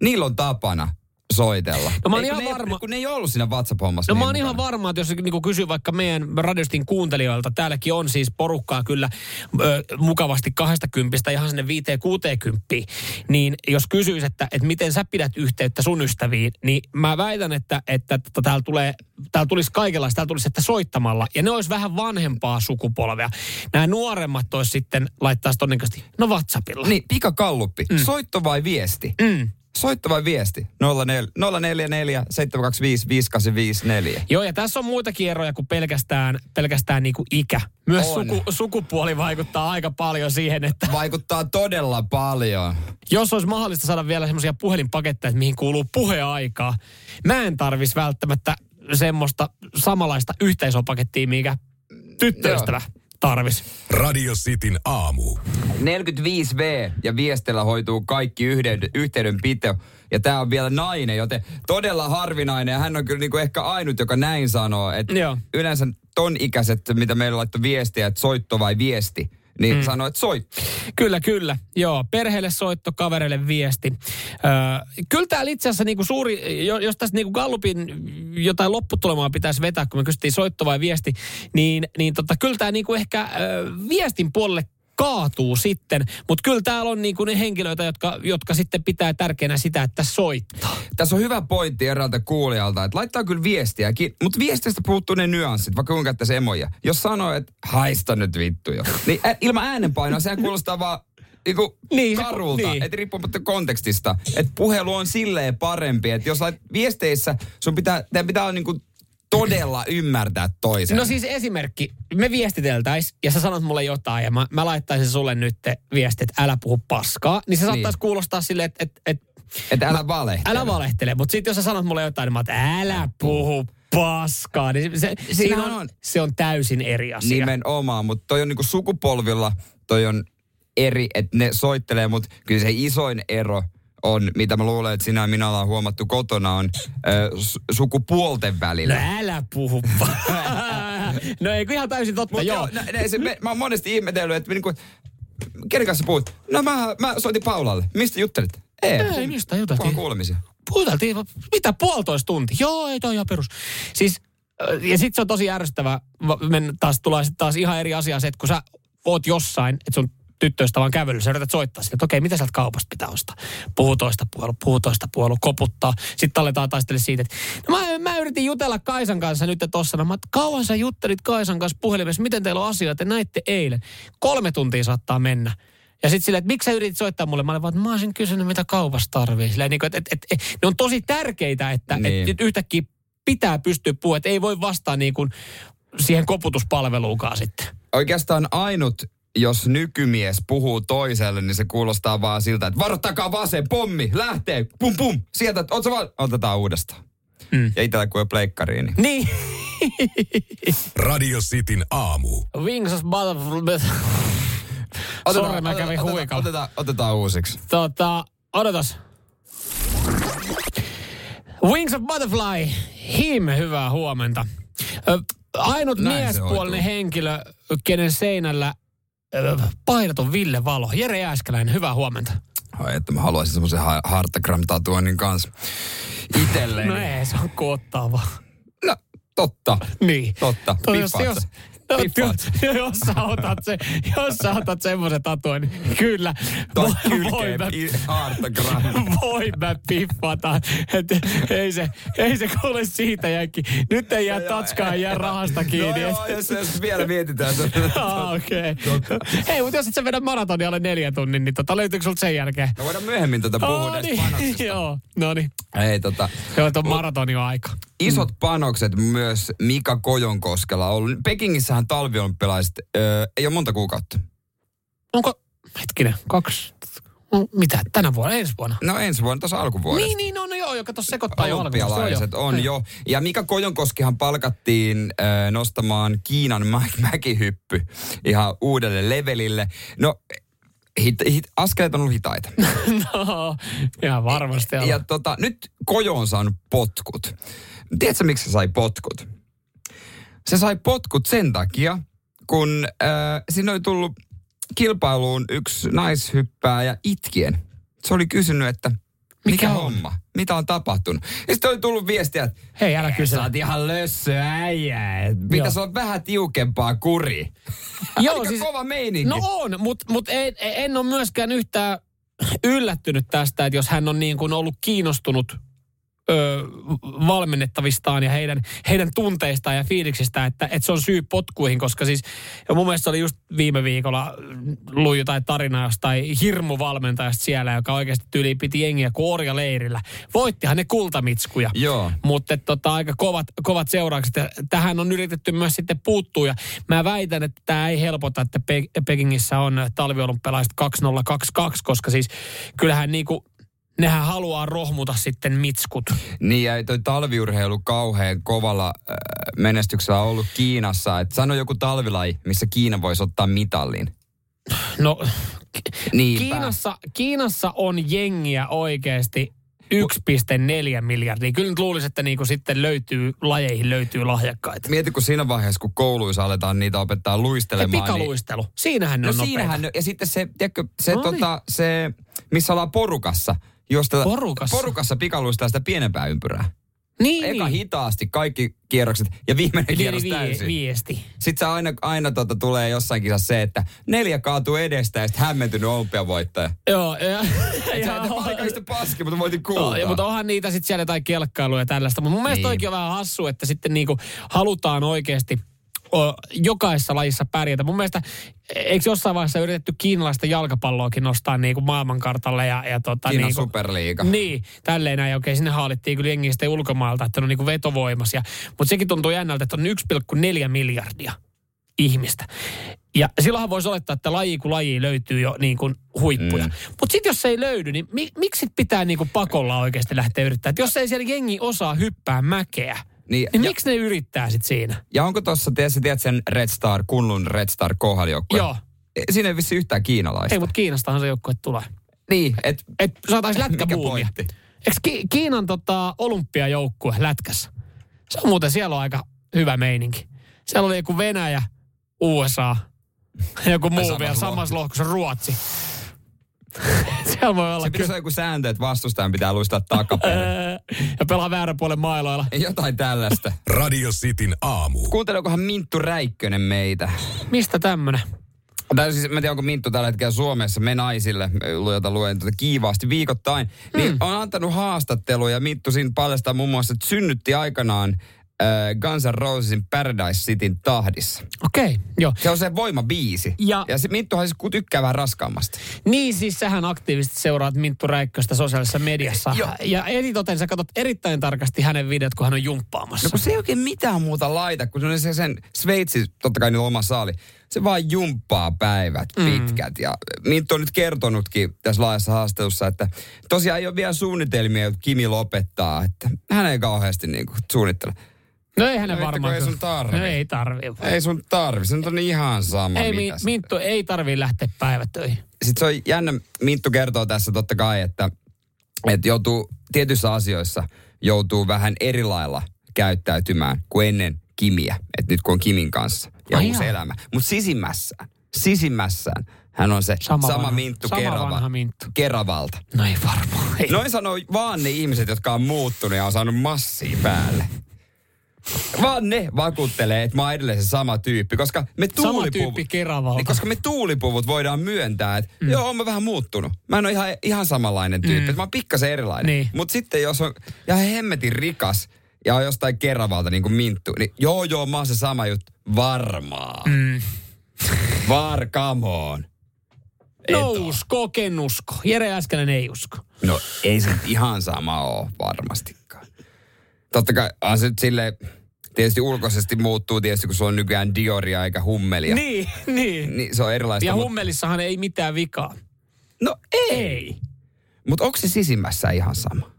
niillä on tapana soitella. No mä oon ihan ne, varma. Kun ne ei ollut siinä WhatsApp-hommassa. No niin mä oon ihan varma, että jos niin kysyy vaikka meidän radiostin kuuntelijoilta, täälläkin on siis porukkaa kyllä ö, mukavasti 20 ihan sinne 5-60, niin jos kysyisi, että, että miten sä pidät yhteyttä sun ystäviin, niin mä väitän, että, että, että täällä, tulee, täällä tulisi kaikenlaista, täällä tulisi, että soittamalla. Ja ne olisi vähän vanhempaa sukupolvea. Nämä nuoremmat olisi sitten laittaisi todennäköisesti, no WhatsAppilla. Niin, pikakalluppi. Mm. Soitto vai viesti? Mm. Soitto vai viesti? 044 725 5854. Joo, ja tässä on muitakin eroja kuin pelkästään, pelkästään niin kuin ikä. Myös suku, sukupuoli vaikuttaa aika paljon siihen, että... Vaikuttaa todella paljon. Jos olisi mahdollista saada vielä semmoisia puhelinpaketteja, mihin kuuluu puheaikaa, mä en tarvis välttämättä semmoista samanlaista yhteisöpakettia, mikä tyttöystävä tarvis. Radio Cityn aamu. 45V ja viestellä hoituu kaikki yhteyden, yhteydenpito. Ja tämä on vielä nainen, joten todella harvinainen. Ja hän on kyllä niinku ehkä ainut, joka näin sanoo. Että yleensä ton ikäiset, mitä meillä laittoi viestiä, että soitto vai viesti, niin mm. sanoo, että soitto. Kyllä, kyllä. Joo, perheelle soitto, kavereille viesti. Öö, kyllä täällä itse asiassa niinku suuri, jo- jos tästä niinku Gallupin jotain lopputulemaa pitäisi vetää, kun me kysyttiin soitto vai viesti, niin, niin tota, kyllä tämä niinku ehkä öö, viestin puolelle kaatuu sitten. Mutta kyllä täällä on niinku ne henkilöitä, jotka, jotka sitten pitää tärkeänä sitä, että soittaa. Tässä on hyvä pointti eräältä kuulijalta, että laittaa kyllä viestiäkin, mutta viestistä puuttuu ne nyanssit, vaikka kuinka käyttäisi emoja. Jos sanoo, että haista nyt vittu jo, niin ä, ilman äänenpainoa sehän kuulostaa vaan niinku Niin, karulta, niin. että riippumatta kontekstista. Että puhelu on silleen parempi, että jos lait viesteissä, sun pitää, teidän pitää niinku todella ymmärtää toisen. No siis esimerkki, me viestiteltäis ja sä sanot mulle jotain ja mä, mä laittaisin sulle nyt viesti, että älä puhu paskaa, niin se saattaisi Niin. kuulostaa silleen, että et, et, että älä valehtele. älä valehtele. Mutta sitten jos sä sanot mulle jotain, niin mä että älä puhu paskaa, niin se, se, siinä on, on- se on täysin eri asia. Nimenomaan, mutta toi on niinku sukupolvilla, toi on eri, että ne soittelee, mutta kyllä se isoin ero on, mitä mä luulen, että sinä ja minä ollaan huomattu kotona, on su- sukupuolten No välillä. älä puhu No ei ihan täysin totta, Mut joo. joo, nä, se, me, mä oon monesti ihmetellyt, että niinku, kenen kanssa puhut? No mä, mä soitin Paulalle. Mistä juttelit? Ei, Ei, mistä juteltiin? Kuulemisia. Puhuteltiin, mitä puolitoista tuntia? Joo, ei toi ihan perus. Siis, äh, ja sitten se on tosi Men taas tulee sit taas ihan eri asia se, että kun sä oot jossain, että sun tyttöystävä on kävely, sä yrität soittaa sille, että okei, mitä sieltä kaupasta pitää ostaa? Puhu toista puolua, puhu toista puolua, koputtaa. Sitten aletaan taistella siitä, että no mä, mä yritin jutella Kaisan kanssa nyt tossa. No, mä, että kauan sä juttelit Kaisan kanssa puhelimessa, miten teillä on asioita, te näitte eilen. Kolme tuntia saattaa mennä. Ja sitten silleen, että miksi sä yritit soittaa mulle? Mä olin vaan, että mä olisin kysynyt, mitä kaupassa tarvii. Silleen, niin kuin, että, että, että, ne on tosi tärkeitä, että, Niin. että yhtäkkiä pitää pystyä puhumaan, että ei voi vastaa niin kuin siihen koputuspalveluunkaan sitten. Oikeastaan ainut, jos nykymies puhuu toiselle, niin se kuulostaa vaan siltä, että varoittakaa vasen, pommi, lähtee, pum pum, sieltä, oot sä vaan, otetaan uudestaan. Mm. Ja itsellä kun on pleikkariin, niin Niin. Radio Cityn aamu. Wings of Butterfly. Sorry, mä kävin otetaan, huikalla. otetaan, otetaan uusiksi. Tota, odotas. Wings of Butterfly. Him, hyvää huomenta. Ainut Näin miespuolinen henkilö, kenen seinällä ö, painot on Ville Valo. Jere Jääskeläinen, hyvää huomenta. Ai, että mä haluaisin semmoisen ha- Hartagram-tatuoinnin kanssa itselleen. No ei, se on koottava. No, totta. Niin. Totta. To, jos, jos? No, Piffaat jos, sä otat se, jos sä otat semmoisen tatuoin, niin kyllä. Tai voi, voi, mä, voi mä piffata. Et, ei, se, ei se kuule siitä jäkki. Nyt ei jää tatskaa, ei jää rahasta kiinni. No joo, jos, jos vielä mietitään. että- Ah, okei. Okay. Ei, mutta jos et sä vedä maratonia alle neljä tunnin, niin tota, löytyykö sulta sen jälkeen? No voidaan myöhemmin tätä puhua Oh, näistä niin. Joo, no niin. Ei tota, Joo, tuon maratonin on aika. Isot panokset myös Mika Kojonkoskella ollut. Pekingissähän talviolympialaiset öö, ei ole monta kuukautta. Onko, hetkinen, kaksi, no, mitä, tänä vuonna, ensi vuonna? No ensi vuonna tuossa alkuvuodesta. Niin, niin, no, no joo, joka tuossa sekoittaa jo Olympialaiset on jo. Ja Mika Kojonkoskihan palkattiin äh, nostamaan Kiinan mä- mäkihyppy ihan uudelle levelille. No, hit, hit, askeleet on ollut hitaita. No, ihan varmasti. ja Ja, tota, nyt Kojo on saanut potkut. Tiedätkö, miksi se sai potkut? Se sai potkut sen takia, kun äh, siinä oli tullut kilpailuun yksi naishyppääjä itkien. Se oli kysynyt, että mikä, Mikä on? homma? Mitä on tapahtunut? Ja sitten oli tullut viestiä, että Hei, älä kysy. Sä oot ihan lössö äijä. Pitäis Joo. olla vähän tiukempaa kuri. Joo, Aika siis- kova meininki. No on, mutta mut en, en ole myöskään yhtään yllättynyt tästä, että jos hän on niin kuin ollut kiinnostunut ö, valmennettavistaan ja heidän, heidän tunteistaan ja fiiliksistään, että, että se on syy potkuihin, koska siis ja mun mielestä oli just viime viikolla luin jotain tarinaa jostain hirmuvalmentajasta siellä, joka oikeasti tyyli piti jengiä kuin leirillä. Voittihan ne kultamitskuja. Joo. Mutta tota, aika kovat, kovat seuraukset. Ja tähän on yritetty myös sitten puuttua. Ja mä väitän, että tämä ei helpota, että Pe- Pekingissä on talviolympialaiset 2022, koska siis kyllähän niinku nehän haluaa rohmuta sitten mitskut. Niin ja toi talviurheilu kauhean kovalla äh, menestyksellä on ollut Kiinassa. Et sano joku talvilaji, missä Kiina voisi ottaa mitallin. No, Niinpä. Kiinassa, Kiinassa on jengiä oikeasti 1,4 miljardia. Kyllä nyt luulisin, että niinku sitten löytyy, lajeihin löytyy lahjakkaita. Mieti, kun siinä vaiheessa, kun kouluissa aletaan niitä opettaa luistelemaan. pikaluistelu. Siinähän ne Niin, on no nopeita. siinähän, ne- ja sitten se, tiedätkö, se, No niin. tota, se, missä ollaan porukassa, josta Porukassa? porukassa pikaluistaa sitä pienempää ympyrää. Niin, Eka niin. hitaasti kaikki kierrokset ja viimeinen Niin, kierros vie- täysin. viesti. Sitten se aina, aina tota, tulee jossain kisassa se, että neljä kaatuu edestä ja sitten hämmentynyt olympiavoittaja. Joo, ja, Et sä et paikallista paski, mutta voitin Joo, kuultaa. ja, mutta onhan niitä sitten siellä jotain kelkkailuja ja tällaista. Mutta mun mielestä Niin. on vähän hassu, että sitten niinku halutaan oikeasti jokaisessa lajissa pärjätä. Mun mielestä, eikö jossain vaiheessa yritetty kiinalaista jalkapalloakin nostaa niinku maailmankartalle ja, ja tota, Kiinan niinku, superliiga. Niin, tälleen näin. Okei, sinne haalittiin kyllä jengiä sitten ulkomailta, että ne on niinku vetovoimas. Ja, mutta sekin tuntuu jännältä, että on 1,4 miljardia ihmistä. Ja silloinhan voisi olettaa, että laji kuin laji löytyy jo niin kuin huippuja. Mm. Mutta sitten jos se ei löydy, niin mi, miksi pitää niin kuin pakolla oikeasti lähteä yrittämään? Et jos ei siellä jengi osaa hyppää mäkeä, Niin, niin ja, miksi ne yrittää sitten siinä? ja onko tuossa, tiedät, tiedät sen Red Star, Kunlun Red Star kohdaljoukkueen? Joo. Siinä ei vissi yhtään kiinalaista. Ei, mutta Kiinastahan se joukkue tulee. Niin, et Et saataisiin lätkäbuumia. Eikö Ki- Kiinan tota, olympiajoukkue lätkässä? Se on muuten, siellä on aika hyvä meininki. Siellä oli joku Venäjä, USA, joku muu vielä samassa lohkossa Ruotsi. siellä voi olla se pitäisi kyllä. olla joku sääntö, että vastustajan pitää luistaa takaperin. ja pelaa väärän puolen mailoilla. Jotain tällaista. Radio Cityn aamu. Kuunteleekohan Minttu Räikkönen meitä? Mistä tämmönen? Tai siis, mä en tiedä, onko Minttu tällä hetkellä Suomessa, me naisille, jota luen tuota kiivaasti viikoittain, niin on antanut haastatteluja. Minttu siinä paljastaa muun muassa, että synnytti aikanaan Guns N' Rosesin Paradise Cityn tahdissa. Okei, okay, joo. Se on se voimabiisi. Ja- ja se Minttuhan siis tykkää vähän raskaammasta. Niin siis sähän aktiivisesti seuraat Minttu Räikköstä sosiaalisessa mediassa. Joo. Ja eritoten sä katsot erittäin tarkasti hänen videot, kun hän on jumppaamassa. No kun se ei oikein mitään muuta laita, kun se on se sen Sveitsi, totta kai nyt oma saali. Se vaan jumppaa päivät pitkät. Ja Minttu on nyt kertonutkin tässä laajassa haastattelussa, että tosiaan ei ole vielä suunnitelmia, että Kimi lopettaa. Että hän ei kauheasti niin kuin suunnittele. No ei hänen No, varmaan. ei sun tarvi. No ei tarvi. Ei sun tarvi, se on ihan sama. Ei, mi, Minttu ei tarvii lähteä päivätöihin. Sitten se on jännä, Minttu kertoo tässä totta kai, että, että joutuu tietyissä asioissa joutuu vähän eri lailla käyttäytymään kuin ennen Kimiä. Että nyt kun on Kimin kanssa ja Ai uusi jaa. elämä. Mutta sisimmässään, sisimmässään hän on se Sama sama, vanha- Minttu sama Kerava, vanha Minttu. Keravalta. No ei varmaan. Ei. Noin sanoo vaan ne ihmiset, jotka on muuttunut ja on saanut massia päälle. Vaan ne vakuuttelee, että mä oon edelleen se sama tyyppi, koska me Sama tuulipuvut... tyyppi Keravalta. Niin, koska me tuulipuvut voidaan myöntää, että mm. joo, mä vähän muuttunut. Mä en ole ihan, ihan samanlainen tyyppi, mm. mä oon pikkasen erilainen. Niin. Mutta sitten jos on ja hemmetin rikas ja on jostain Keravalta niin kuin Minttu, niin joo joo, mä oon se sama juttu. Varmaan. Mm. Var, come on. No Et oo. usko, ken usko. Jere Äskeläinen ei usko. No ei se ihan sama ole varmastikaan. Totta kai on se nyt silleen, tietysti ulkoisesti muuttuu tietysti, kun sulla on nykyään Dioria eikä hummelia. Niin, niin. Niin se on erilaista. Ja mut- hummelissahan ei mitään vikaa. No ei. Ei. Mutta onko se sisimmässä ihan sama?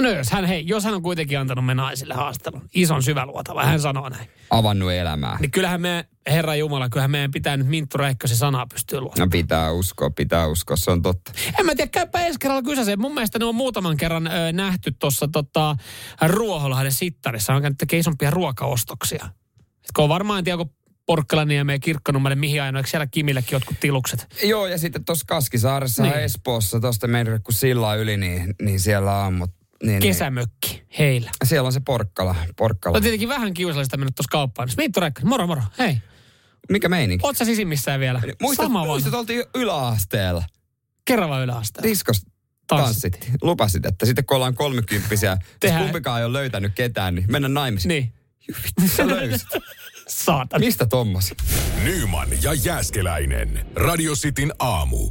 No, jos hän, hei, jos hän on kuitenkin antanut me naisille haastelun, ison syväluotava, hän sanoo näin. Avannut elämää. Niin kyllähän me, Herra Jumala, kyllähän meidän pitää nyt Minttu Räikkösen sanaa pystyä luomaan. No pitää uskoa, pitää uskoa, se on totta. En mä tiedä, käypä ensi kerralla kysäseen. Mun mielestä ne on muutaman kerran ö, nähty tuossa tota, Ruoholahden sittarissa. On käynyt tekemään isompia ruokaostoksia. Et kun on varmaan, en tiedä, onko Porkkalanniemeen ja Kirkkonummelle, mihin aina, eikö siellä Kimillekin jotkut tilukset? Joo, ja sitten tuossa Kaskisaaressa Niin. niin. Espoossa, tuosta meidän kun sillä yli, niin, niin siellä on, mut, niin, niin, Kesämökki heillä. siellä on se porkkala. porkkala. On tietenkin vähän kiusallista mennä tuossa kauppaan. Minttu Räikkönen, moro moro, hei. Mikä meininki? Oot sä sisimmissään vielä? Muistat, Sama muistat vanha. oltiin yläasteella. Kerran yläasteella. Diskos Tanssittiin. tanssittiin. Lupasit, että sitten kun ollaan kolmekymppisiä, jos Tehdään- kumpikaan ei ole löytänyt ketään, niin mennä naimisiin. Niin. Vittu, sä löysit. Saatan. Mistä tommosia? Nyman ja Jääskeläinen. Radio Cityn aamu.